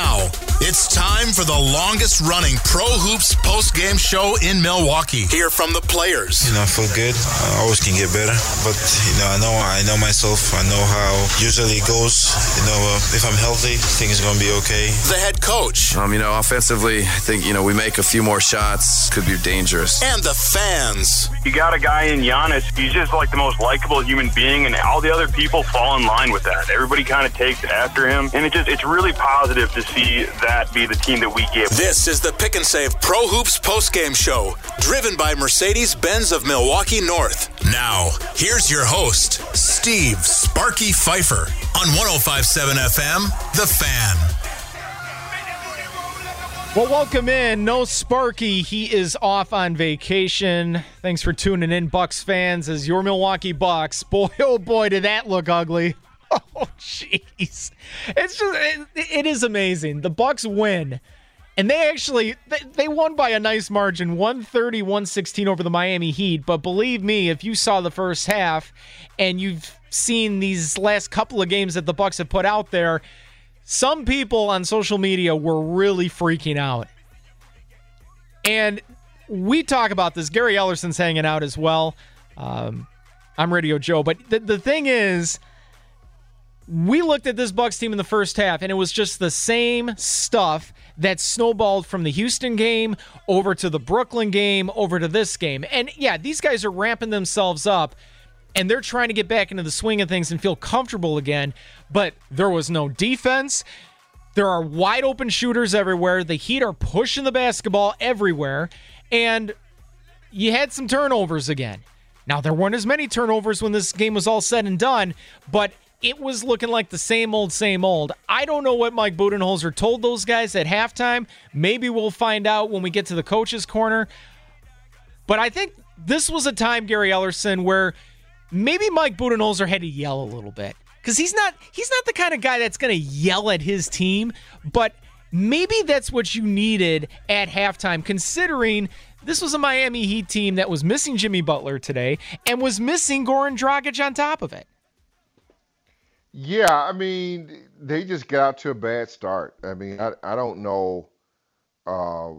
it's time for the longest running Pro Hoops post game show in Milwaukee. Hear from the players. You know, I feel good. I always can get better, but you know, I know I know myself. I know how usually it goes. You know, uh, if I'm healthy, things are gonna be okay. The head coach. Um, you know, offensively, I think you know we make a few more shots, could be dangerous. And the fans. You got a guy in Giannis. He's just like the most likable human being, and all the other people fall in line with that. Everybody kind of takes after him, and it just it's really positive to see that be the team that we give. This is the Pick and Save Pro Hoops postgame show, driven by Mercedes Benz of Milwaukee North. Now, here's your host, Steve Sparky Pfeiffer on 1057 FM, The Fan. Well, welcome in. No Sparky. He is off on vacation. Thanks for tuning in, Bucks fans, as your Milwaukee Bucks. Boy, oh boy, did that look ugly. Oh, jeez. It's just, it, it is amazing. The Bucks win. And they actually they, they won by a nice margin, 130-116 over the Miami Heat. But believe me, if you saw the first half and you've seen these last couple of games that the Bucks have put out there, some people on social media were really freaking out. And we talk about this. Gary Ellerson's hanging out as well. Um, I'm Radio Joe. But the, the thing is, we looked at this Bucks team in the first half, and it was just the same stuff that snowballed from the Houston game over to the Brooklyn game over to this game. And yeah, these guys are ramping themselves up and they're trying to get back into the swing of things and feel comfortable again. But there was no defense. There are wide open shooters everywhere. The Heat are pushing the basketball everywhere. And you had some turnovers again. Now, there weren't as many turnovers when this game was all said and done, but it was looking like the same old, same old. I don't know what Mike Budenholzer told those guys at halftime. Maybe we'll find out when we get to the coach's corner. But I think this was a time, Gary Ellerson, where maybe Mike Budenholzer had to yell a little bit because he's not he's not the kind of guy that's going to yell at his team, but maybe that's what you needed at halftime, considering this was a Miami Heat team that was missing Jimmy Butler today and was missing Goran Dragic on top of it. Yeah, I mean, they just got out to a bad start. I mean, I, I don't know uh,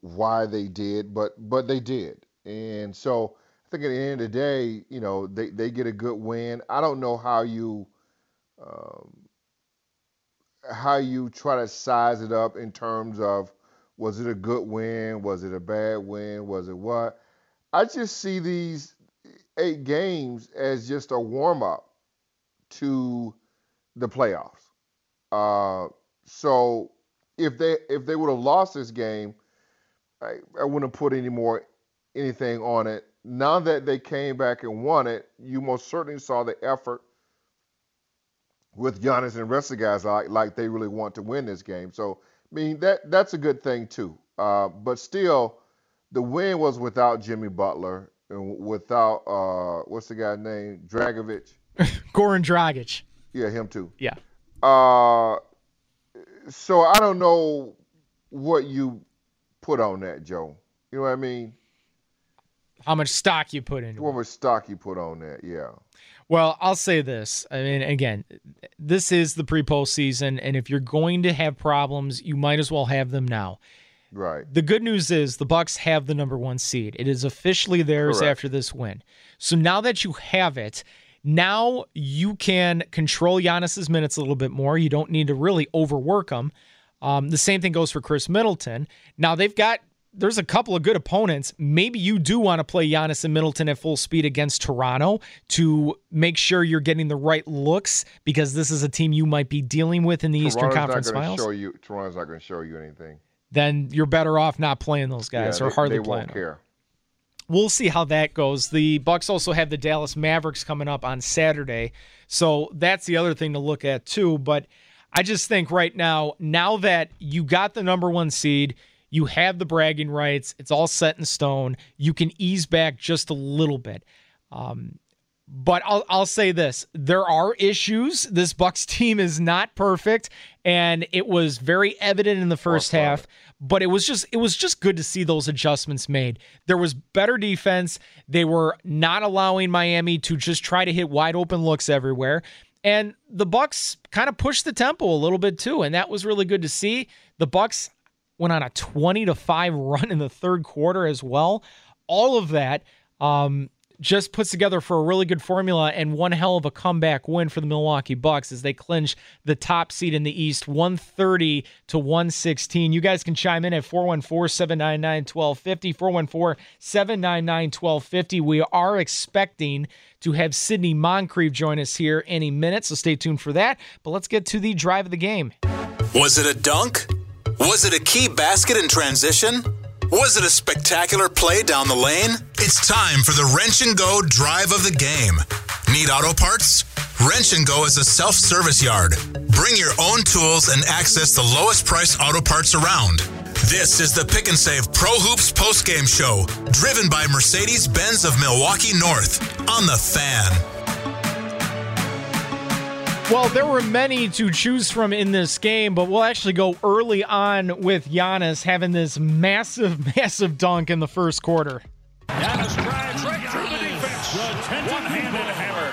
why they did, but but they did. And so I think at the end of the day, you know, they, they get a good win. I don't know how you um, how you try to size it up in terms of was it a good win, was it a bad win, was it what? I just see these eight games as just a warm up to the playoffs. Uh, so if they if they would have lost this game, I, I wouldn't put any more anything on it. Now that they came back and won it, you most certainly saw the effort with Giannis and the rest of the guys like like they really want to win this game. So I mean that that's a good thing too. Uh, but still, the win was without Jimmy Butler and without uh, what's the guy's name Dragovic. Goran Dragic. Yeah, him too. Yeah. Uh, so I don't know what you put on that, Joe. You know what I mean? How much stock you put What it. much stock you put on that? Yeah. Well, I'll say this. I mean, again, this is the pre-poll season, and if you're going to have problems, you might as well have them now. Right. The good news is the Bucks have the number one seed. It is officially theirs Correct. after this win. So now that you have it, now you can control Giannis's minutes a little bit more. You don't need to really overwork him. Um, the same thing goes for Khris Middleton. Now they've got there's a couple of good opponents. Maybe you do want to play Giannis and Middleton at full speed against Toronto to make sure you're getting the right looks because this is a team you might be dealing with in the Eastern Toronto's Conference not gonna Finals. Show you, Toronto's not going to show you anything. Then you're better off not playing those guys yeah, or they, hardly they playing them we'll see how that goes. The Bucks also have the Dallas Mavericks coming up on Saturday. So that's the other thing to look at too, but I just think right now now that you got the number 1 seed, you have the bragging rights, it's all set in stone, you can ease back just a little bit. Um but I'll I'll say this: there are issues. This Bucks team is not perfect, and it was very evident in the first half. But it was just it was just good to see those adjustments made. There was better defense. They were not allowing Miami to just try to hit wide open looks everywhere. And the Bucks kind of pushed the tempo a little bit too, and that was really good to see. The Bucks went on a 20 to 5 run in the third quarter as well. All of that um, just puts together for a really good formula and one hell of a comeback win for the Milwaukee Bucks as they clinch the top seed in the East 130 to 116. You guys can chime in at 414-799-1250 414-799-1250. We are expecting to have Sidney Moncrief join us here any minute, so stay tuned for that. But let's get to the drive of the game. Was it a dunk? Was it a key basket in transition? Was it a spectacular play down the lane? It's time for the Wrench and Go drive of the game. Need auto parts? Wrench and Go is a self-service yard. Bring your own tools and access the lowest price auto parts around. This is the Pick and Save Pro Hoops postgame show, driven by Mercedes-Benz of Milwaukee North on the Fan. Well, there were many to choose from in this game, but we'll actually go early on with Giannis having this massive, massive dunk in the first quarter. Giannis drives right through the defense. One-handed hammer.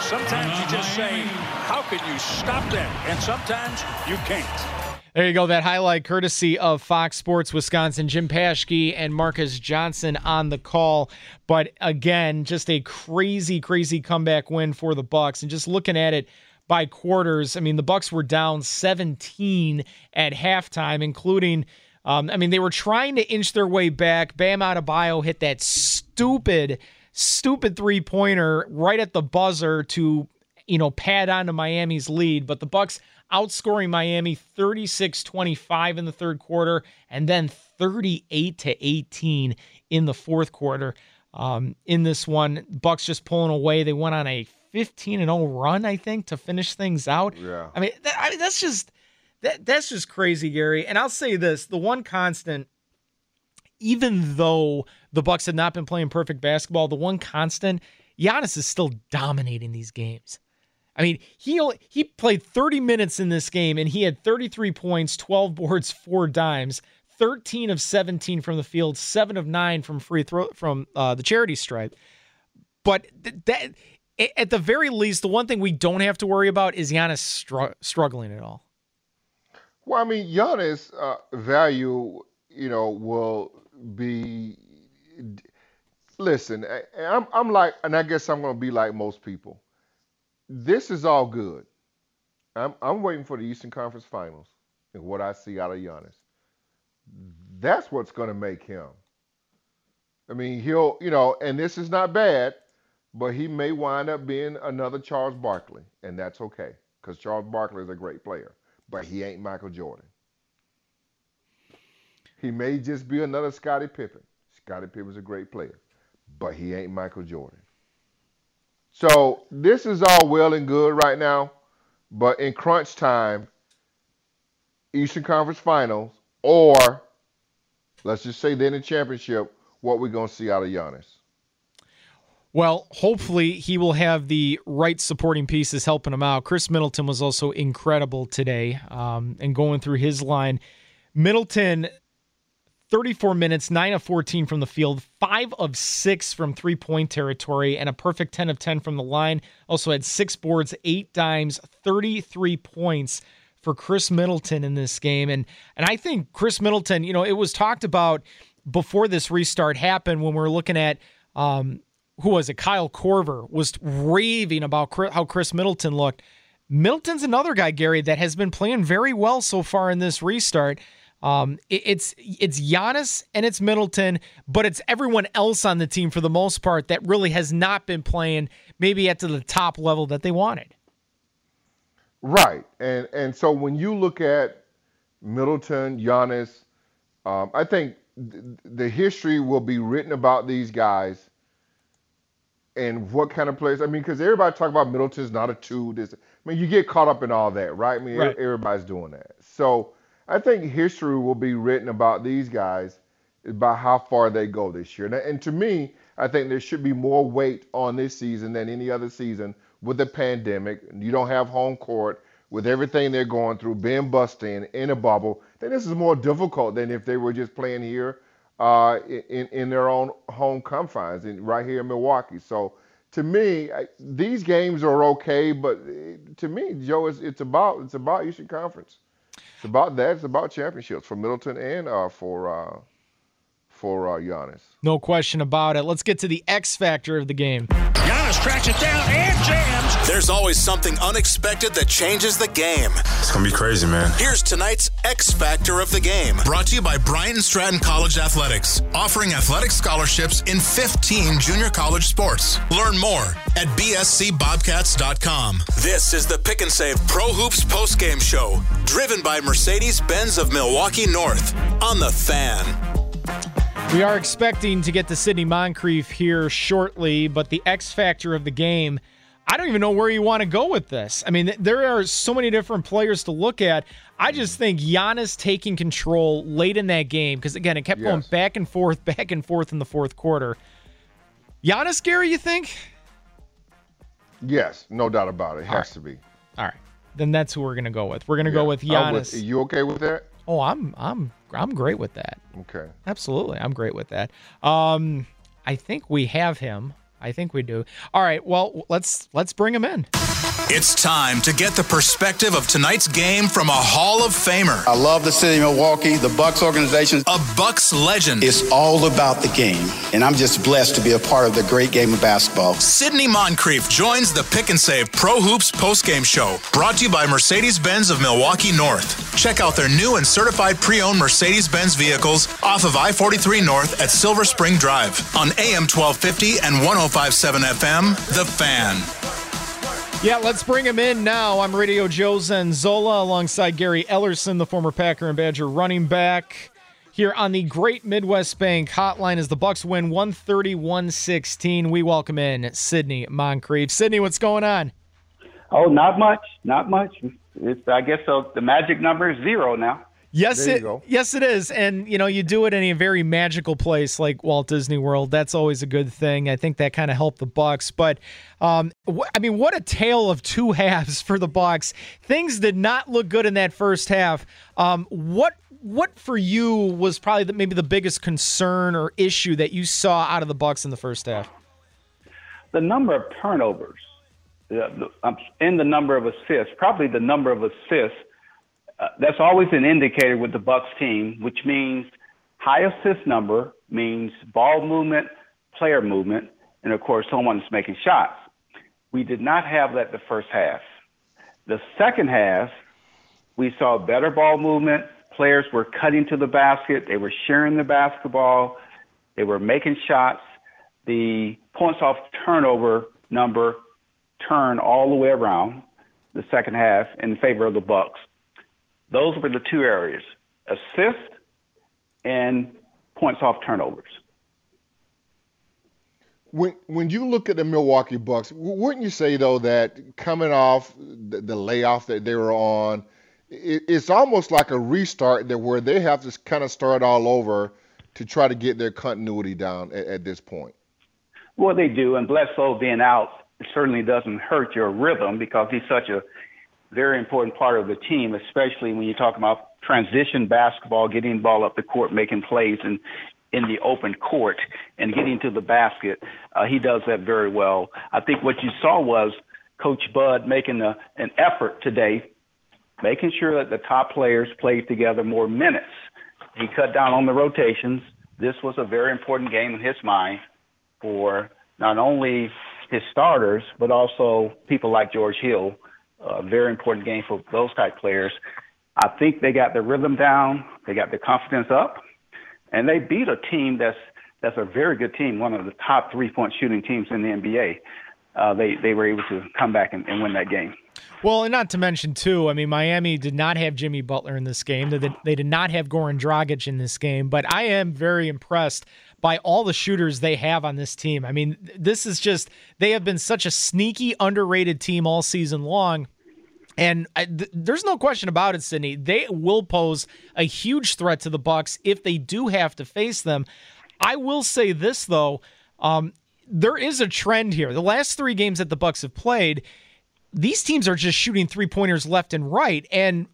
Sometimes you just say, how can you stop that? And sometimes you can't. There you go. That highlight courtesy of Fox Sports Wisconsin. Jim Paschke and Marcus Johnson on the call. But again, just a crazy, crazy comeback win for the Bucks. And just looking at it by quarters, I mean, the Bucks were down 17 at halftime, including. Um, I mean, they were trying to inch their way back. Bam Adebayo hit that stupid, stupid three pointer right at the buzzer to, you know, pad onto Miami's lead. But the Bucks outscoring Miami 36-25 in the third quarter and then 38 to 18 in the fourth quarter. Um, in this one, Bucks just pulling away. They went on a 15 and 0 run, I think, to finish things out. Yeah. I mean, that, I mean that's just that that's just crazy, Gary. And I'll say this: the one constant, even though the Bucks had not been playing perfect basketball, the one constant, Giannis is still dominating these games. I mean, he he played 30 minutes in this game and he had 33 points, 12 boards, four dimes, 13 of 17 from the field, seven of nine from free throw from uh, the charity stripe. But th- that at the very least, the one thing we don't have to worry about is Giannis str- struggling at all. Well, I mean, Giannis' uh, value, you know, will be. Listen, I, I'm, I'm like, and I guess I'm going to be like most people. This is all good. I'm, I'm waiting for the Eastern Conference Finals and what I see out of Giannis. That's what's going to make him. I mean, he'll, you know, and this is not bad, but he may wind up being another Charles Barkley, and that's okay because Charles Barkley is a great player, but he ain't Michael Jordan. He may just be another Scottie Pippen. Scottie Pippen's a great player, but he ain't Michael Jordan. So this is all well and good right now, but in crunch time, Eastern Conference Finals, or let's just say then in championship, what we're gonna see out of Giannis. Well, hopefully he will have the right supporting pieces helping him out. Khris Middleton was also incredible today, um, and going through his line. Middleton, 34 minutes, 9 of 14 from the field, 5 of 6 from three point territory, and a perfect 10 of 10 from the line. Also had six boards, eight dimes, 33 points for Khris Middleton in this game. And and I think Khris Middleton, you know, it was talked about before this restart happened when we are looking at um, who was it? Kyle Korver was raving about how Khris Middleton looked. Middleton's another guy, Gary, that has been playing very well so far in this restart. Um, it, it's it's Giannis and it's Middleton, but it's everyone else on the team for the most part that really has not been playing maybe at to the top level that they wanted. Right, and and so when you look at Middleton, Giannis, um, I think th- the history will be written about these guys and what kind of players. I mean, because everybody talk about Middleton's not a two. This, I mean, you get caught up in all that, right? I mean, right. everybody's doing that. So I think history will be written about these guys about how far they go this year. And, to me, I think there should be more weight on this season than any other season with the pandemic. You don't have home court with everything they're going through, being busting in a bubble. I think this is more difficult than if they were just playing here uh, in in their own home confines, in, right here in Milwaukee. So to me, I, these games are okay, but eh, to me, Joe, it's, it's about it's about Eastern Conference. It's about that. It's about championships for Middleton and uh, for uh, for uh, Giannis. No question about it. Let's get to the X factor of the game. Giannis tracks it down and jams. There's always something unexpected that changes the game. It's gonna be crazy, man. Here's tonight's X factor of the game, brought to you by Bryant Stratton College Athletics, offering athletic scholarships in 15 junior college sports. Learn more at bscbobcats.com. This is the Pick and Save Pro Hoops postgame show, driven by Mercedes-Benz of Milwaukee North on the Fan. We are expecting to get to Sidney Moncrief here shortly, but the X factor of the game, I don't even know where you want to go with this. I mean, there are so many different players to look at. I just think Giannis taking control late in that game, because again, it kept yes. going back and forth, back and forth in the fourth quarter. Giannis, Gary, you think? Yes, no doubt about it. It has right. to be. All right. Then that's who we're going to go with. We're going to yeah. go with Giannis. Are you okay with that? Oh, I'm I'm I'm great with that. Okay. Absolutely. I'm great with that. Um I think we have him. I think we do. All right, well, let's let's bring him in. It's time to get the perspective of tonight's game from a Hall of Famer. I love the city of Milwaukee, the Bucks organization. A Bucks legend. It's all about the game, and I'm just blessed to be a part of the great game of basketball. Sidney Moncrief joins the Pick and Save Pro Hoops postgame show, brought to you by Mercedes-Benz of Milwaukee North. Check out their new and certified pre-owned Mercedes-Benz vehicles off of I-43 North at Silver Spring Drive on AM 1250 and 1057 FM. The Fan. Yeah, let's bring him in now. I'm Radio Joe Zanzola alongside Gary Ellerson, the former Packer and Badger running back. Here on the Great Midwest Bank hotline as the Bucks win 130-116. We welcome in Sidney Moncrief. Sidney, what's going on? Oh, not much. Not much. It's, I guess so the magic number is zero now. Yes, it yes it is, and you know you do it in a very magical place like Walt Disney World. That's always a good thing. I think that kind of helped the Bucks, but um, wh- I mean, what a tale of two halves for the Bucks. Things did not look good in that first half. Um, what what for you was probably the, maybe the biggest concern or issue that you saw out of the Bucks in the first half? The number of turnovers, uh, in the number of assists, probably the number of assists uh, that's always an indicator with the Bucks team, which means high assist number means ball movement, player movement, and of course someone's making shots. We did not have that the first half. The second half, we saw better ball movement. Players were cutting to the basket. They were sharing the basketball. They were making shots. The points off turnover number turned all the way around the second half in favor of the Bucks. Those were the two areas assist and points off turnovers. When when you look at the Milwaukee Bucks, wouldn't you say though that coming off the, the layoff that they were on, it, it's almost like a restart that where they have to kind of start all over to try to get their continuity down at, at this point. Well, they do, and Bledsoe being out certainly doesn't hurt your rhythm because he's such a very important part of the team, especially when you talk about transition basketball, getting the ball up the court, making plays, and in the open court and getting to the basket. Uh, he does that very well. I think what you saw was Coach Bud making a, an effort today, making sure that the top players played together more minutes. He cut down on the rotations. This was a very important game in his mind for not only his starters, but also people like George Hill. A very important game for those type players. I think they got the rhythm down. They got the confidence up and they beat a team that's that's a very good team, one of the top three point shooting teams in the NBA. Uh, they they were able to come back and, and, win that game. Well, and not to mention too, I mean, Miami did not have Jimmy Butler in this game. They did, they did not have Goran Dragic in this game, but I am very impressed by all the shooters they have on this team. I mean, this is just they have been such a sneaky, underrated team all season long. And I, th- there's no question about it, Sidney. They will pose a huge threat to the Bucks if they do have to face them. I will say this though, um, there is a trend here. The last three games that the Bucks have played, these teams are just shooting three pointers left and right, and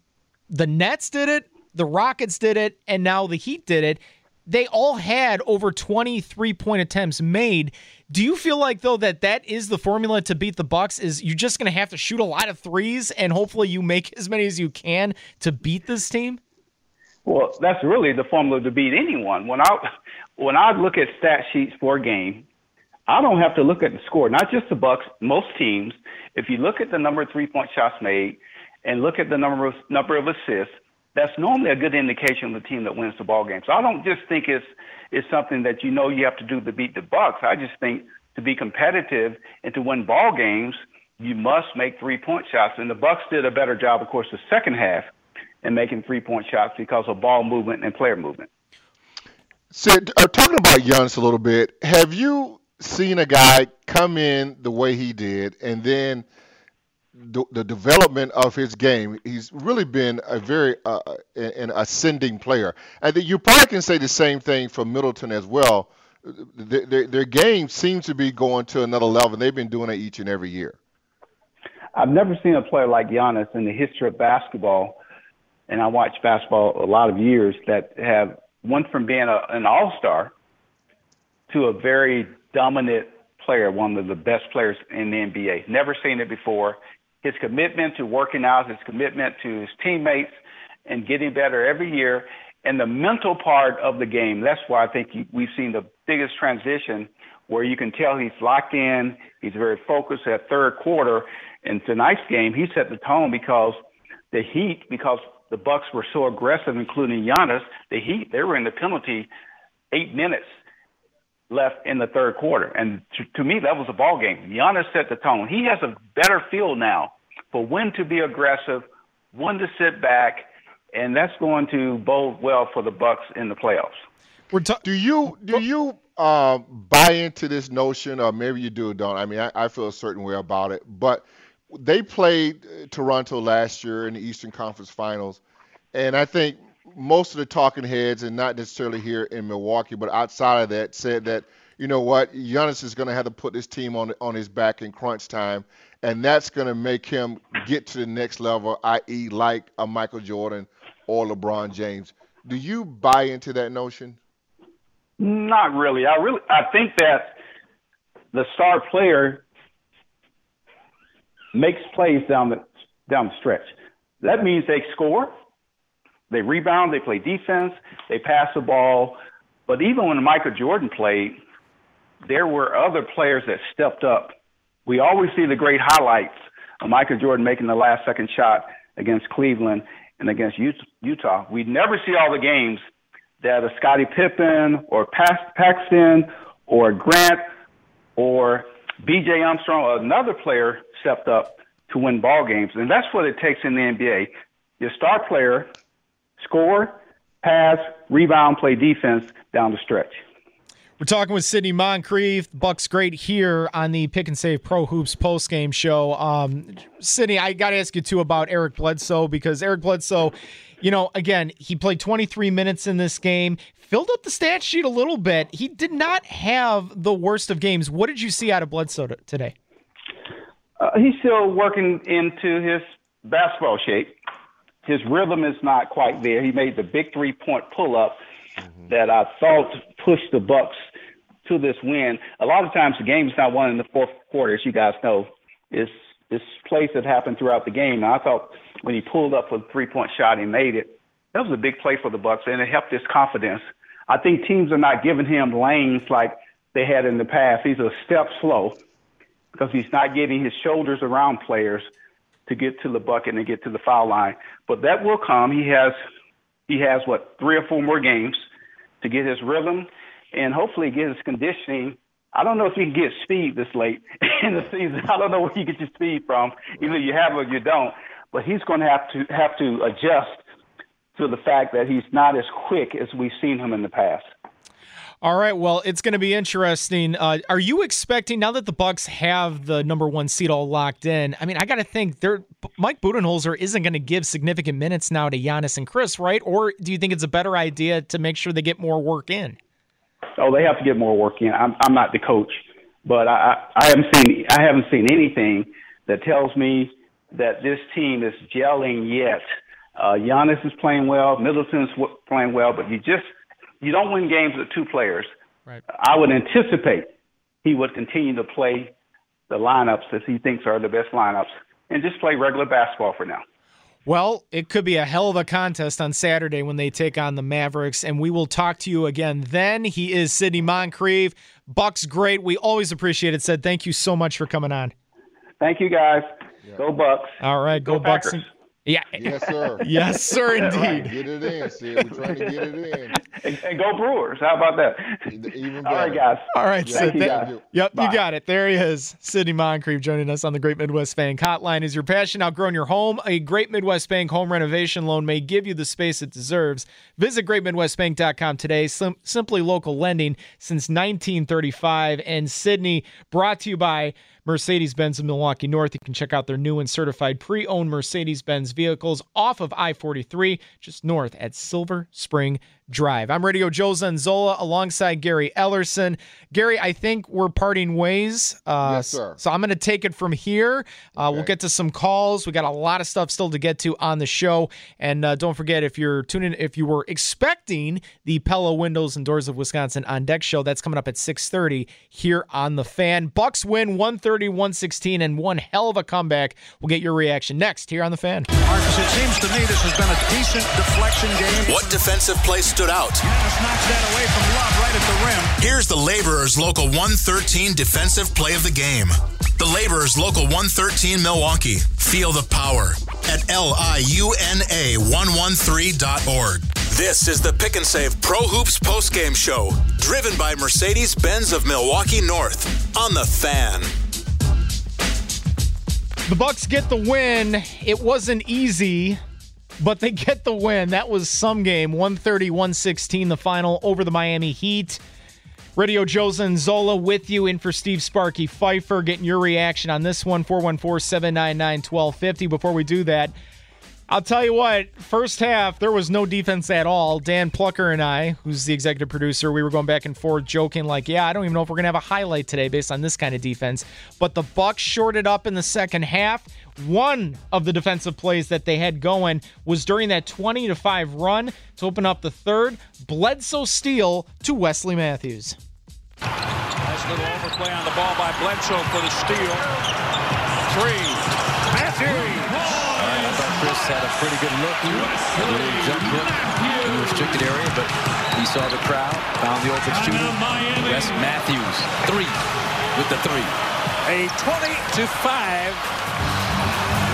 the Nets did it, the Rockets did it, and now the Heat did it. They all had over 23 point attempts made. Do you feel like though that that is the formula to beat the Bucks? Is you're just going to have to shoot a lot of threes and hopefully you make as many as you can to beat this team? Well, that's really the formula to beat anyone. When I when I look at stat sheets for a game, I don't have to look at the score. Not just the Bucks. Most teams, if you look at the number of three point shots made and look at the number of number of assists, that's normally a good indication of the team that wins the ball game. So I don't just think it's it's something that you know you have to do to beat the Bucks. I just think to be competitive and to win ball games, you must make three point shots. And the Bucks did a better job, of course, the second half in making three point shots because of ball movement and player movement. Sid, uh, talking about Giannis a little bit, have you seen a guy come in the way he did and then the, the development of his game, he's really been a very uh, an ascending player. Think you probably can say the same thing for Middleton as well. Their, their, their game seems to be going to another level. They've been doing it each and every year. I've never seen a player like Giannis in the history of basketball, and I watched basketball a lot of years that have went from being a, an all-star to a very dominant player, one of the best players in the NBA. Never seen it before his commitment to working out, his commitment to his teammates, and getting better every year. And the mental part of the game, that's why I think we've seen the biggest transition where you can tell he's locked in, he's very focused at third quarter. In tonight's game, he set the tone because the Heat, because the Bucks were so aggressive, including Giannis, the Heat, they were in the penalty eight minutes left in the third quarter. And to, to me, that was a ball game. Giannis set the tone. He has a better feel now for when to be aggressive, when to sit back, and that's going to bode well for the Bucks in the playoffs. Ta- do you do you uh, buy into this notion, or maybe you do or don't? I mean, I, I feel a certain way about it, but they played uh, Toronto last year in the Eastern Conference Finals, and I think most of the talking heads, and not necessarily here in Milwaukee, but outside of that, said that you know what, Giannis is going to have to put this team on on his back in crunch time, and that's going to make him get to the next level, i.e., like a Michael Jordan or LeBron James. Do you buy into that notion? Not really. I really I think that the star player makes plays down the down the stretch. That means they score, they rebound, they play defense, they pass the ball. But even when Michael Jordan played, there were other players that stepped up. We always see the great highlights of Michael Jordan making the last second shot against Cleveland and against Utah. We never see all the games that a Scottie Pippen or Paxson or Grant or B.J. Armstrong or another player stepped up to win ball games, and that's what it takes in the NBA. Your star player score, pass, rebound, play defense down the stretch. We're talking with Sidney Moncrief, Bucks great here on the Pick and Save Pro Hoops post game show. Um, Sidney, I got to ask you too about Eric Bledsoe because Eric Bledsoe, you know, again, he played 23 minutes in this game, filled up the stat sheet a little bit. He did not have the worst of games. What did you see out of Bledsoe today? Uh, he's still working into his basketball shape his rhythm is not quite there. He made the big three point pull up mm-hmm. that I thought pushed the Bucks to this win. A lot of times the game's not won in the fourth quarter, as you guys know. It's it's plays that happen throughout the game. And I thought when he pulled up for the three point shot and made it, that was a big play for the Bucks, and it helped his confidence. I think teams are not giving him lanes like they had in the past. He's a step slow because he's not getting his shoulders around players to get to the bucket and get to the foul line. But that will come. He has he has what three or four more games to get his rhythm and hopefully get his conditioning. I don't know if you can get speed this late in the season. I don't know where you get your speed from. Either you have or you don't. But he's going to have to have to adjust to the fact that he's not as quick as we've seen him in the past. All right. Well, it's going to be interesting. Uh, are you expecting now that the Bucks have the number one seed all locked in? I mean, I got to think they're, Mike Budenholzer isn't going to give significant minutes now to Giannis and Khris, right? Or do you think it's a better idea to make sure they get more work in? Oh, they have to get more work in. I'm, I'm not the coach, but I, I haven't seen I haven't seen anything that tells me that this team is gelling yet. Uh, Giannis is playing well, Middleton's playing well, but you just you don't win games with two players. Right. I would anticipate he would continue to play the lineups that he thinks are the best lineups and just play regular basketball for now. Well, it could be a hell of a contest on Saturday when they take on the Mavericks, and we will talk to you again then. He is Sidney Moncrief. Bucks great. We always appreciate it, Said. Thank you so much for coming on. Thank you, guys. Yeah. Go Bucks. All right, go, go Bucks. Yeah. Yes, sir. yes, sir, indeed. Get it in, Sid. We're trying to get it in. And, and go Brewers. How about that? Even All right, guys. All right, Thank Sid. You guys. Yep, Bye. you got it. There he is. Sidney Moncrief joining us on the Great Midwest Bank Hotline. Is your passion outgrown your home? A Great Midwest Bank home renovation loan may give you the space it deserves. Visit greatmidwestbank.com today. Sim- simply local lending since 1935. And Sidney, brought to you by Mercedes Benz of Milwaukee North. You can check out their new and certified pre owned Mercedes Benz vehicles off of I 43, just north at Silver Spring Drive. I'm Radio Joe Zanzola alongside Gary Ellerson. Gary, I think we're parting ways. Uh, yes, sir. So I'm going to take it from here. Uh, okay. We'll get to some calls. We got a lot of stuff still to get to on the show. And uh, don't forget, if you're tuning, if you were expecting the Pella Windows and Doors of Wisconsin on deck show, that's coming up at 6:30 here on the Fan. Bucks win 130, 116, and one hell of a comeback. We'll get your reaction next here on the Fan. Marcus, it seems to me this has been a decent deflection game. What defensive play stood out? Giannis knocks that away from Love right at the rim. Here's the Laborers Local 113 defensive play of the game. The Laborers Local 113 Milwaukee. Feel the power at liuna113.org. This is the Pick and Save Pro Hoops postgame show, driven by Mercedes Benz of Milwaukee North on the Fan. The Bucks get the win. It wasn't easy, but they get the win. That was some game. 130 116, the final over the Miami Heat. Radio Joe Zanzola with you in for Steve Sparky Pfeiffer, getting your reaction on this one, 414 799 1250. Before we do that, I'll tell you what, first half, there was no defense at all. Dan Plucker and I, who's the executive producer, we were going back and forth joking, like, yeah, I don't even know if we're going to have a highlight today based on this kind of defense. But the Bucks shorted up in the second half. One of the defensive plays that they had going was during that 20 to 5 run to open up the third. Bledsoe steal to Wesley Matthews. Nice little overplay on the ball by Bledsoe for the steal. Three. Matthews. Khris had a pretty good look. A little jump hook in the restricted area, but he saw the crowd, found the open shooter. Wes Matthews, three with the three. A 20 to 5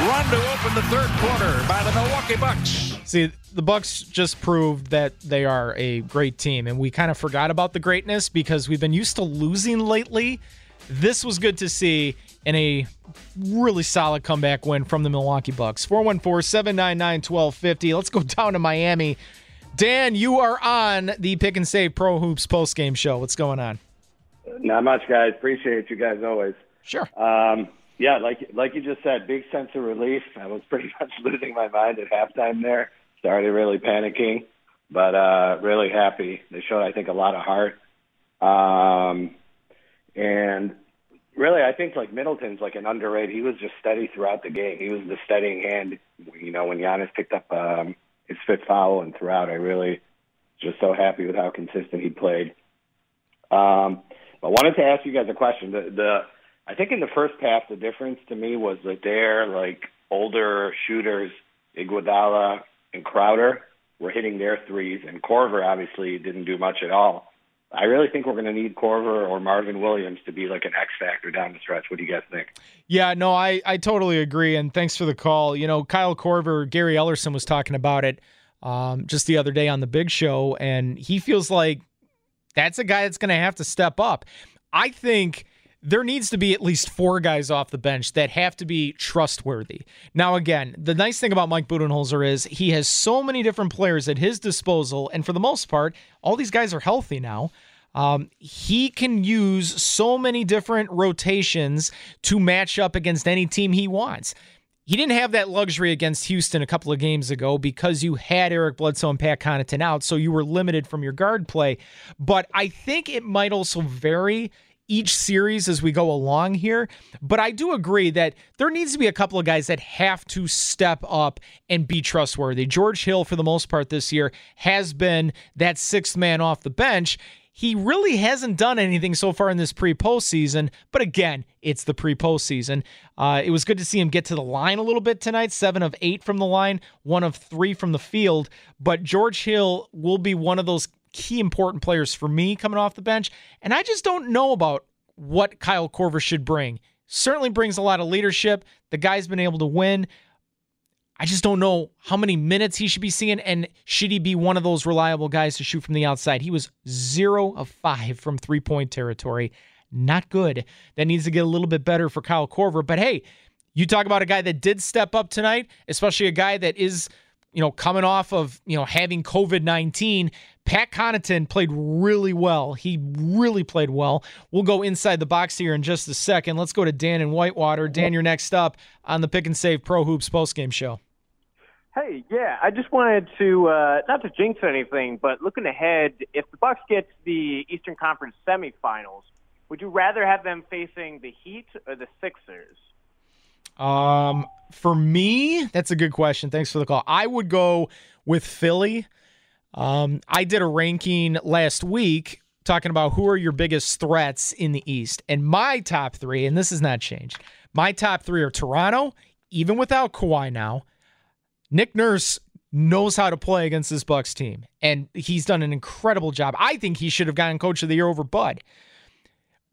run to open the third quarter by the Milwaukee Bucks. See, the Bucks just proved that they are a great team, and we kind of forgot about the greatness because we've been used to losing lately. This was good to see in a really solid comeback win from the Milwaukee Bucks. 414-799-1250. Let's go down to Miami. Dan, you are on the Pick and Save Pro Hoops postgame show. What's going on? Not much, guys. Appreciate you guys always. Sure. Um, yeah, like like you just said, big sense of relief. I was pretty much losing my mind at halftime there. Started really panicking, but uh, really happy. They showed, I think, a lot of heart. Um, and really, I think like Middleton's like an underrated. He was just steady throughout the game. He was the steadying hand. You know, when Giannis picked up um, his fifth foul and throughout, I really just so happy with how consistent he played. Um, I wanted to ask you guys a question. The, the I think in the first half, the difference to me was that their like older shooters, Iguodala and Crowder, were hitting their threes, and Korver obviously didn't do much at all. I really think we're going to need Korver or Marvin Williams to be like an X factor down the stretch. What do you guys think? Yeah, no, I, I totally agree. And thanks for the call. You know, Kyle Korver, Gary Ellerson was talking about it um, just the other day on the big show, and he feels like that's a guy that's going to have to step up. I think there needs to be at least four guys off the bench that have to be trustworthy. Now, again, the nice thing about Mike Budenholzer is he has so many different players at his disposal, and for the most part, all these guys are healthy now. Um, he can use so many different rotations to match up against any team he wants. He didn't have that luxury against Houston a couple of games ago because you had Eric Bledsoe and Pat Connaughton out, so you were limited from your guard play. But I think it might also vary each series as we go along here. But I do agree that there needs to be a couple of guys that have to step up and be trustworthy. George Hill, for the most part this year, has been that sixth man off the bench. He really hasn't done anything so far in this pre postseason, but again, it's the pre postseason. Uh, it was good to see him get to the line a little bit tonight seven of eight from the line, one of three from the field. But George Hill will be one of those key important players for me coming off the bench. And I just don't know about what Kyle Korver should bring. Certainly brings a lot of leadership. The guy's been able to win. I just don't know how many minutes he should be seeing, and should he be one of those reliable guys to shoot from the outside? He was zero of five from three point territory. Not good. That needs to get a little bit better for Kyle Korver. But hey, you talk about a guy that did step up tonight, especially a guy that is you know, coming off of, you know, having COVID 19, Pat Connaughton played really well. He really played well. We'll go inside the box here in just a second. Let's go to Dan in Whitewater. Dan, you're next up on the Pick and Save Pro Hoops postgame show. Hey, yeah, I just wanted to uh, not to jinx anything, but looking ahead, if the Bucks get to the Eastern Conference semifinals, would you rather have them facing the Heat or the Sixers? Um, for me, that's a good question. Thanks for the call. I would go with Philly. Um, I did a ranking last week talking about who are your biggest threats in the East, and my top three, and this has not changed. My top three are Toronto, even without Kawhi now. Nick Nurse knows how to play against this Bucks team, and he's done an incredible job. I think he should have gotten Coach of the Year over Bud.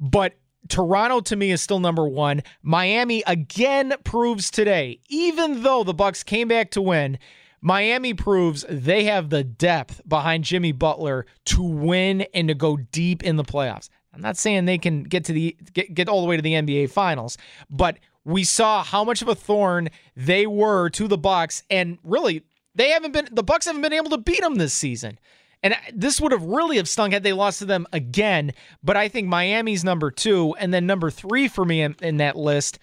But Toronto to me is still number one. Miami again proves today, even though the Bucks came back to win, Miami proves they have the depth behind Jimmy Butler to win and to go deep in the playoffs. I'm not saying they can get to the get, get all the way to the NBA finals, but we saw how much of a thorn they were to the Bucks and really they haven't been the Bucks haven't been able to beat them this season. And this would have really have stung had they lost to them again. But I think Miami's number two, and then number three for me in, in that list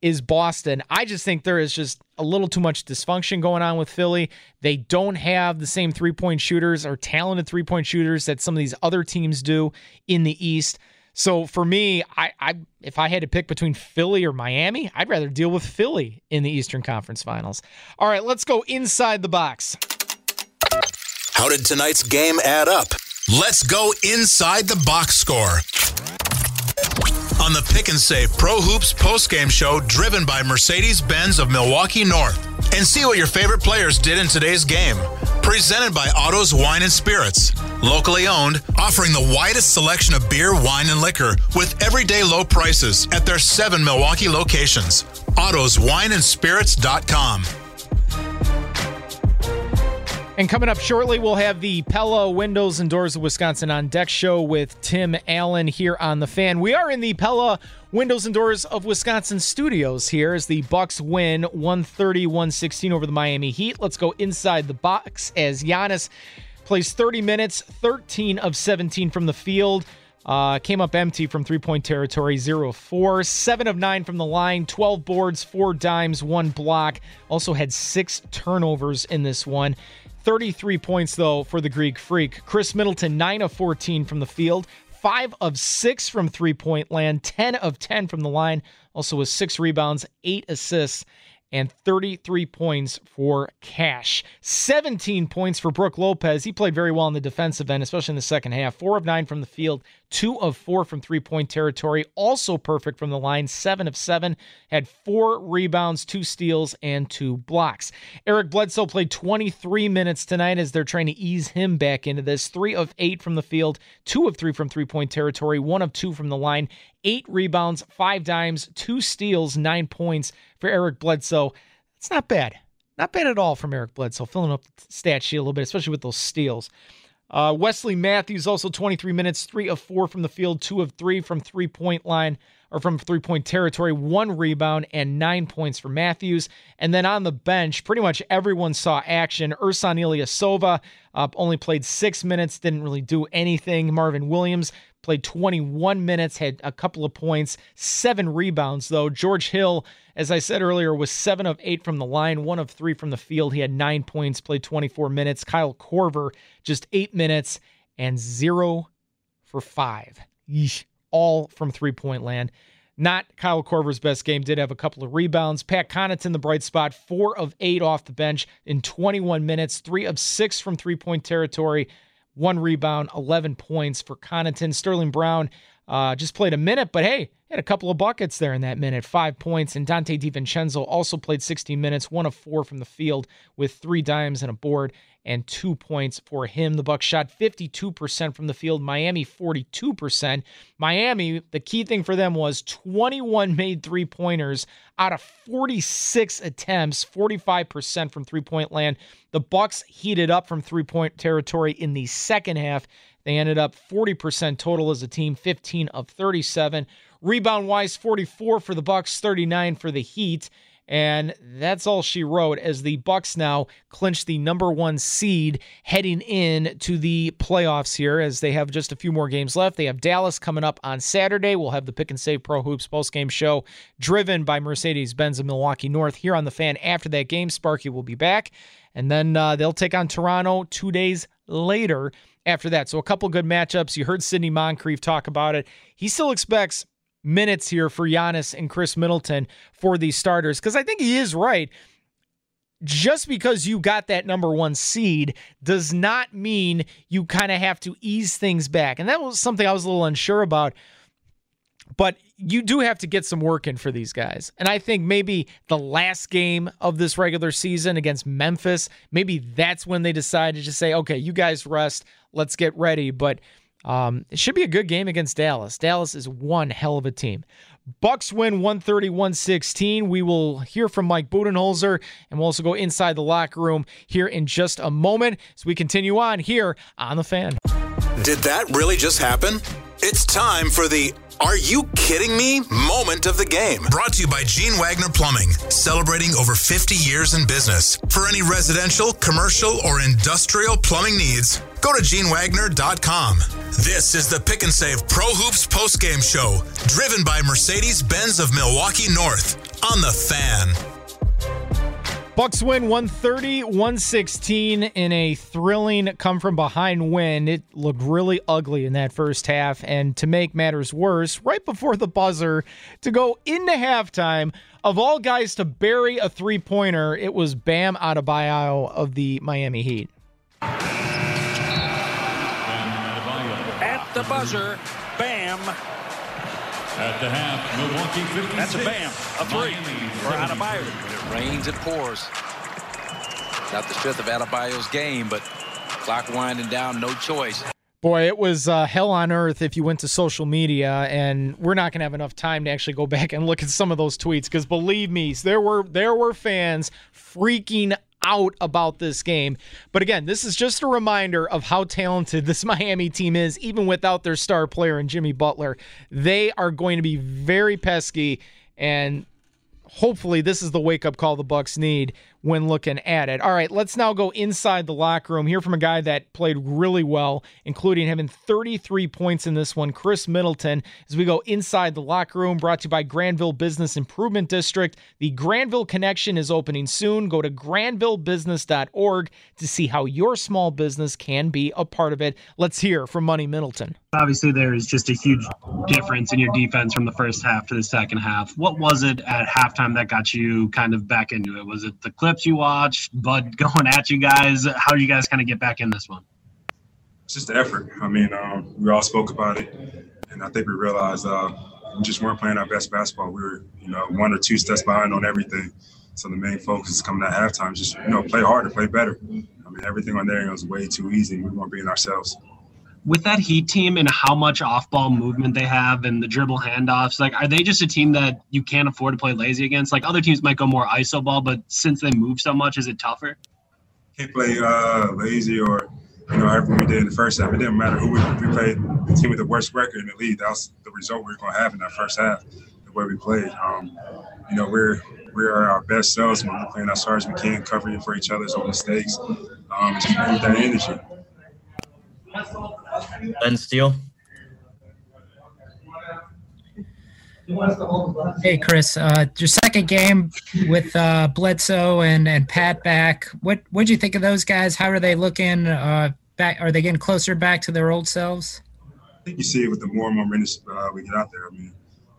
is Boston. I just think there is just a little too much dysfunction going on with Philly. They don't have the same three point shooters or talented three point shooters that some of these other teams do in the East. So for me, I, I if I had to pick between Philly or Miami, I'd rather deal with Philly in the Eastern Conference Finals. All right, let's go inside the box. How did tonight's game add up? Let's go inside the box score. On the Pick and Save Pro Hoops postgame show driven by Mercedes Benz of Milwaukee North. And see what your favorite players did in today's game. Presented by Otto's Wine and Spirits. Locally owned, offering the widest selection of beer, wine, and liquor with everyday low prices at their seven Milwaukee locations. OttosWineandSpirits.com. And coming up shortly, we'll have the Pella Windows and Doors of Wisconsin on deck show with Tim Allen here on the fan. We are in the Pella Windows and Doors of Wisconsin studios here as the Bucks win 130-116 over the Miami Heat. Let's go inside the box as Giannis plays 30 minutes, 13 of 17 from the field. Uh, came up empty from three point territory, 0 4. 7 of 9 from the line, 12 boards, 4 dimes, 1 block. Also had 6 turnovers in this one. 33 points, though, for the Greek Freak. Khris Middleton, 9 of 14 from the field, five of six from three point land, 10 of 10 from the line, also with six rebounds, eight assists, and 33 points for Cash. 17 points for Brook Lopez. He played very well in the defensive end, especially in the second half. Four of nine from the field, two of four from three point territory. Also perfect from the line, seven of seven. Had four rebounds, two steals, and two blocks. Eric Bledsoe played 23 minutes tonight as they're trying to ease him back into this. Three of eight from the field, two of three from three point territory, one of two from the line, eight rebounds, five dimes, two steals, nine points for Eric Bledsoe. It's not bad. Not bad at all from Eric Bledsoe, filling up the stat sheet a little bit, especially with those steals. Uh, Wesley Matthews also 23 minutes, three of four from the field, two of three from three point line or from three point territory, one rebound and nine points for Matthews. And then on the bench, pretty much everyone saw action. Ersan Ilyasova uh, only played six minutes, didn't really do anything. Marvin Williams played 21 minutes, had a couple of points, seven rebounds, though. George Hill, as I said earlier, was seven of eight from the line, one of three from the field. He had nine points, played 24 minutes. Kyle Korver, just eight minutes and zero for five. Yeesh. All from three point land. Not Kyle Korver's best game. Did have a couple of rebounds. Pat Connaughton, the bright spot, four of eight off the bench in 21 minutes, three of six from three point territory one rebound, 11 points for Connaughton. Sterling Brown uh, just played a minute, but hey, had a couple of buckets there in that minute, five points. And Donte DiVincenzo also played 16 minutes, one of four from the field with three dimes and a board and two points for him. The Bucks shot 52% from the field, Miami 42%. Miami, the key thing for them was 21 made three-pointers out of 46 attempts, 45% from three-point land. The Bucks heated up from three-point territory in the second half. They ended up 40% total as a team, 15 of 37. Rebound wise, 44 for the Bucks, 39 for the Heat. And that's all she wrote as the Bucks now clinch the number one seed heading in to the playoffs here as they have just a few more games left. They have Dallas coming up on Saturday. We'll have the Pick and Save Pro Hoops postgame show driven by Mercedes Benz of Milwaukee North here on the fan after that game. Sparky will be back. And then uh, they'll take on Toronto two days later after that. So a couple good matchups. You heard Sidney Moncrief talk about it. He still expects minutes here for Giannis and Khris Middleton for these starters because I think he is right. Just because you got that number one seed does not mean you kind of have to ease things back. And that was something I was a little unsure about. But you do have to get some work in for these guys. And I think maybe the last game of this regular season against Memphis, maybe that's when they decided to just say, okay, you guys rest, let's get ready. But um, it should be a good game against Dallas. Dallas is one hell of a team. Bucks win 130-116. We will hear from Mike Budenholzer, and we'll also go inside the locker room here in just a moment as we continue on here on the fan. Did that really just happen? It's time for the Are You Kidding Me moment of the game. Brought to you by Gene Wagner Plumbing, celebrating over 50 years in business. For any residential, commercial, or industrial plumbing needs, go to genewagner.com. This is the Pick and Save Pro Hoops postgame show, driven by Mercedes Benz of Milwaukee North on the fan. Bucks win 130 116 in a thrilling come from behind win. It looked really ugly in that first half. And to make matters worse, right before the buzzer to go into halftime, of all guys to bury a three pointer, it was Bam Adebayo of the Miami Heat. At the buzzer, Bam. At the half, Milwaukee 56. That's a Bam. A three for Adebayo. It rains, it pours. Not the strength of Adebayo's game, but clock winding down, no choice. Boy, it was uh, hell on earth if you went to social media, and we're not going to have enough time to actually go back and look at some of those tweets because believe me, there were there were fans freaking out about this game. But again, this is just a reminder of how talented this Miami team is, even without their star player and Jimmy Butler. They are going to be very pesky, and hopefully this is the wake up call the Bucks need when looking at it. All right, let's now go inside the locker room. Hear from a guy that played really well, including having 33 points in this one, Khris Middleton. As we go inside the locker room, brought to you by Granville Business Improvement District. The Granville Connection is opening soon. Go to granvillebusiness.org to see how your small business can be a part of it. Let's hear from Money Middleton. Obviously, there's just a huge difference in your defense from the first half to the second half. What was it at halftime that got you kind of back into it? Was it the clips you watched, Bud going at you guys? How do you guys kind of get back in this one? It's just the effort. I mean, um, we all spoke about it, and I think we realized uh, we just weren't playing our best basketball. We were, you know, one or two steps behind on everything. So the main focus is coming at halftime, just you know, play harder, play better. I mean, everything on there was way too easy. We weren't being ourselves with that Heat team and how much off-ball movement they have and the dribble handoffs, like are they just a team that you can't afford to play lazy against? Like other teams might go more iso ball, but since they move so much, is it tougher? Can't play uh, lazy or you know everything we did in the first half. It didn't matter who we, we played. The team with the worst record in the league. That was the result we were going to have in that first half. The way we played. Um, you know we're we are our best selves when we're playing as hard as we can, covering for each other's own mistakes. Um, just keep that energy. Ben Steele. Hey, Khris. Uh, your second game with uh, Bledsoe and, and Pat back. What what do you think of those guys? How are they looking? Uh, back? Are they getting closer back to their old selves? I think you see it with the more and more minutes uh, we get out there. I mean,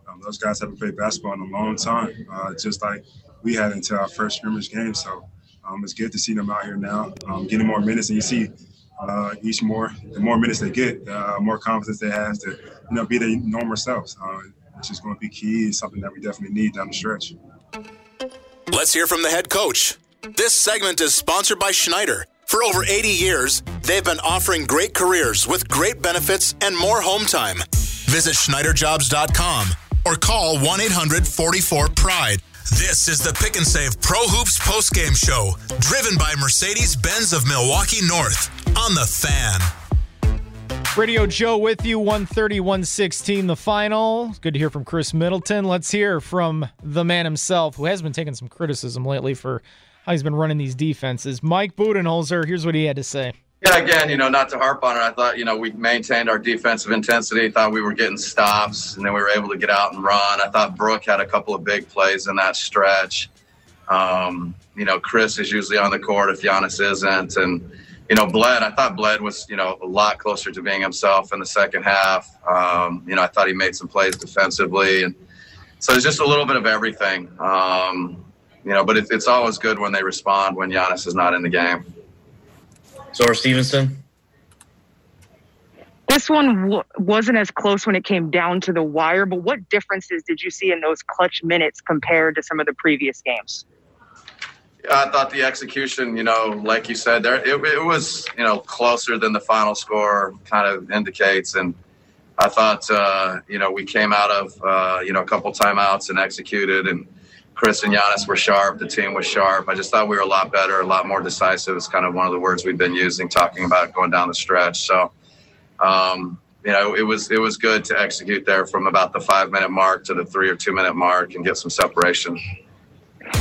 um, those guys haven't played basketball in a long time, uh, just like we had until our first scrimmage game. So um, it's good to see them out here now, um, getting more minutes. And you see uh, each more the more minutes they get, uh, more confidence they have to you know be their normal selves, uh, which is going to be key and something that we definitely need down the stretch. Let's hear from the head coach. This segment is sponsored by Schneider. For over 80 years, they've been offering great careers with great benefits and more home time. Visit SchneiderJobs.com or call 1 800 44 Pride. This is the Pick and Save Pro Hoops postgame show, driven by Mercedes Benz of Milwaukee North on the fan. Radio Joe with you, 130 116, the final. Good to hear from Khris Middleton. Let's hear from the man himself, who has been taking some criticism lately for how he's been running these defenses. Mike Budenholzer, here's what he had to say. Yeah, again, you know, not to harp on it, I thought, you know, we maintained our defensive intensity. Thought we were getting stops, and then we were able to get out and run. I thought Brook had a couple of big plays in that stretch. Um, you know, Khris is usually on the court if Giannis isn't, and you know, Bled. I thought Bled was, you know, a lot closer to being himself in the second half. Um, you know, I thought he made some plays defensively, and so it's just a little bit of everything. Um, you know, but it, it's always good when they respond when Giannis is not in the game. Zora Stephenson. This one w- wasn't as close when it came down to the wire, but what differences did you see in those clutch minutes compared to some of the previous games? I thought the execution, you know, like you said, there it, it, was, you know, closer than the final score kind of indicates. And I thought, uh, you know, we came out of, uh, you know, a couple timeouts and executed, and Khris and Giannis were sharp. The team was sharp. I just thought we were a lot better, a lot more decisive. It's kind of one of the words we've been using, talking about going down the stretch. So, um, you know, it was it was good to execute there from about the five minute mark to the three or two minute mark and get some separation.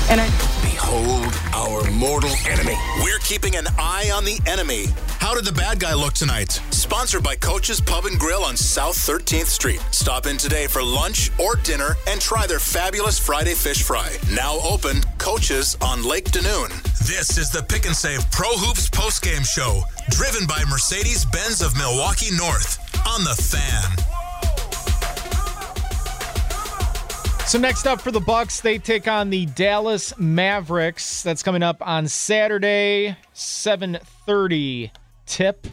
And I- Behold our mortal enemy. We're keeping an eye on the enemy. How did the bad guy look tonight? Sponsored by Coach's Pub and Grill on South 13th Street. Stop in today for lunch or dinner and try their fabulous Friday fish fry. Now open, Coach's on Lake Denoon. This is the Pick and Save Pro Hoops postgame show, driven by Mercedes Benz of Milwaukee North on the fan. So next up for the Bucks, they take on the Dallas Mavericks. That's coming up on Saturday, 7:30 tip.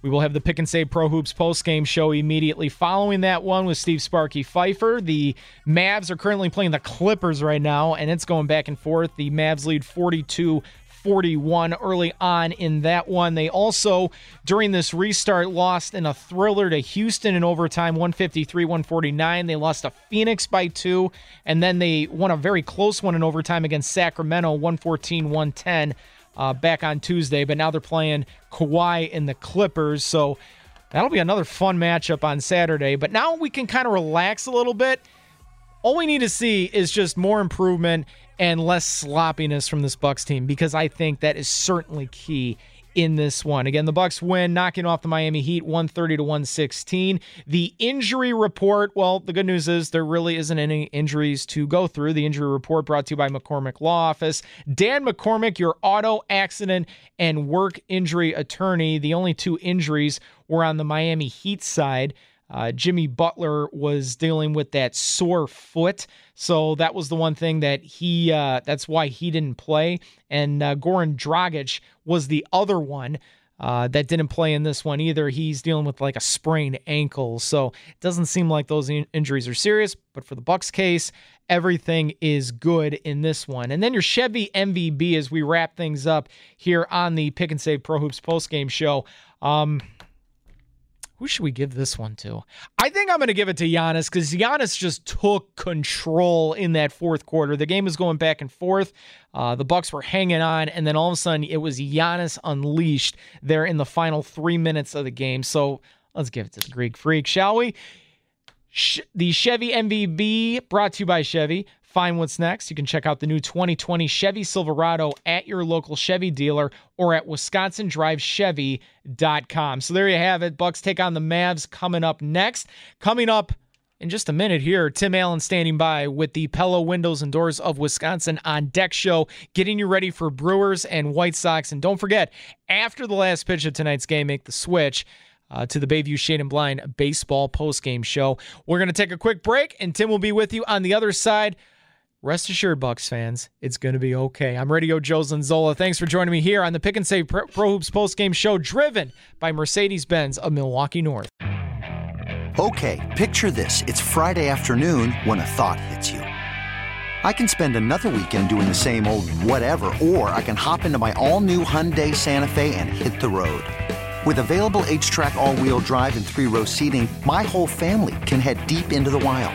We will have the Pick and Save Pro Hoops post game show immediately following that one with Steve Sparky Pfeiffer. The Mavs are currently playing the Clippers right now, and it's going back and forth. The Mavs lead 42 41 early on in that one. They also, during this restart, lost in a thriller to Houston in overtime, 153 149. They lost to Phoenix by two, and then they won a very close one in overtime against Sacramento, 114 110. Uh, back on Tuesday, but now they're playing Kawhi and the Clippers. So that'll be another fun matchup on Saturday. But now we can kind of relax a little bit all we need to see is just more improvement and less sloppiness from this Bucks team because I think that is certainly key in this one. Again, the Bucks win, knocking off the Miami Heat 130 to 116. The injury report, well, the good news is there really isn't any injuries to go through. The injury report brought to you by McCormick Law Office. Dan McCormick, your auto accident and work injury attorney. The only two injuries were on the Miami Heat side. Uh, Jimmy Butler was dealing with that sore foot, so that was the one thing that he. Uh, that's why he didn't play. And uh, Goran Dragic was the other one uh, that didn't play in this one either. He's dealing with like a sprained ankle, so it doesn't seem like those in- injuries are serious. But for the Bucks case, everything is good in this one. And then your Chevy MVB as we wrap things up here on the Pick and Save Pro Hoops post game show. Um, who should we give this one to? I think I'm going to give it to Giannis because Giannis just took control in that fourth quarter. The game was going back and forth. Uh, the Bucks were hanging on, and then all of a sudden it was Giannis unleashed there in the final three minutes of the game. So let's give it to the Greek Freak, shall we? the Chevy MVB brought to you by Chevy. Find what's next. You can check out the new 2020 Chevy Silverado at your local Chevy dealer or at wisconsindrivechevy.com. So there you have it. Bucks take on the Mavs coming up next. Coming up in just a minute here, Tim Allen standing by with the Pella Windows and Doors of Wisconsin on deck show, getting you ready for Brewers and White Sox. And don't forget, after the last pitch of tonight's game, make the switch. Uh, to the Bayview Shade and Blind baseball postgame show. We're going to take a quick break, and Tim will be with you on the other side. Rest assured, Bucks fans, it's going to be okay. I'm Radio Joe Zanzola. Thanks for joining me here on the Pick and Save Pro, Pro Hoops postgame show, driven by Mercedes Benz of Milwaukee North. Okay, picture this. It's Friday afternoon when a thought hits you. I can spend another weekend doing the same old whatever, or I can hop into my all new Hyundai Santa Fe and hit the road. With available HTRAC, all wheel drive, and three row seating, my whole family can head deep into the wild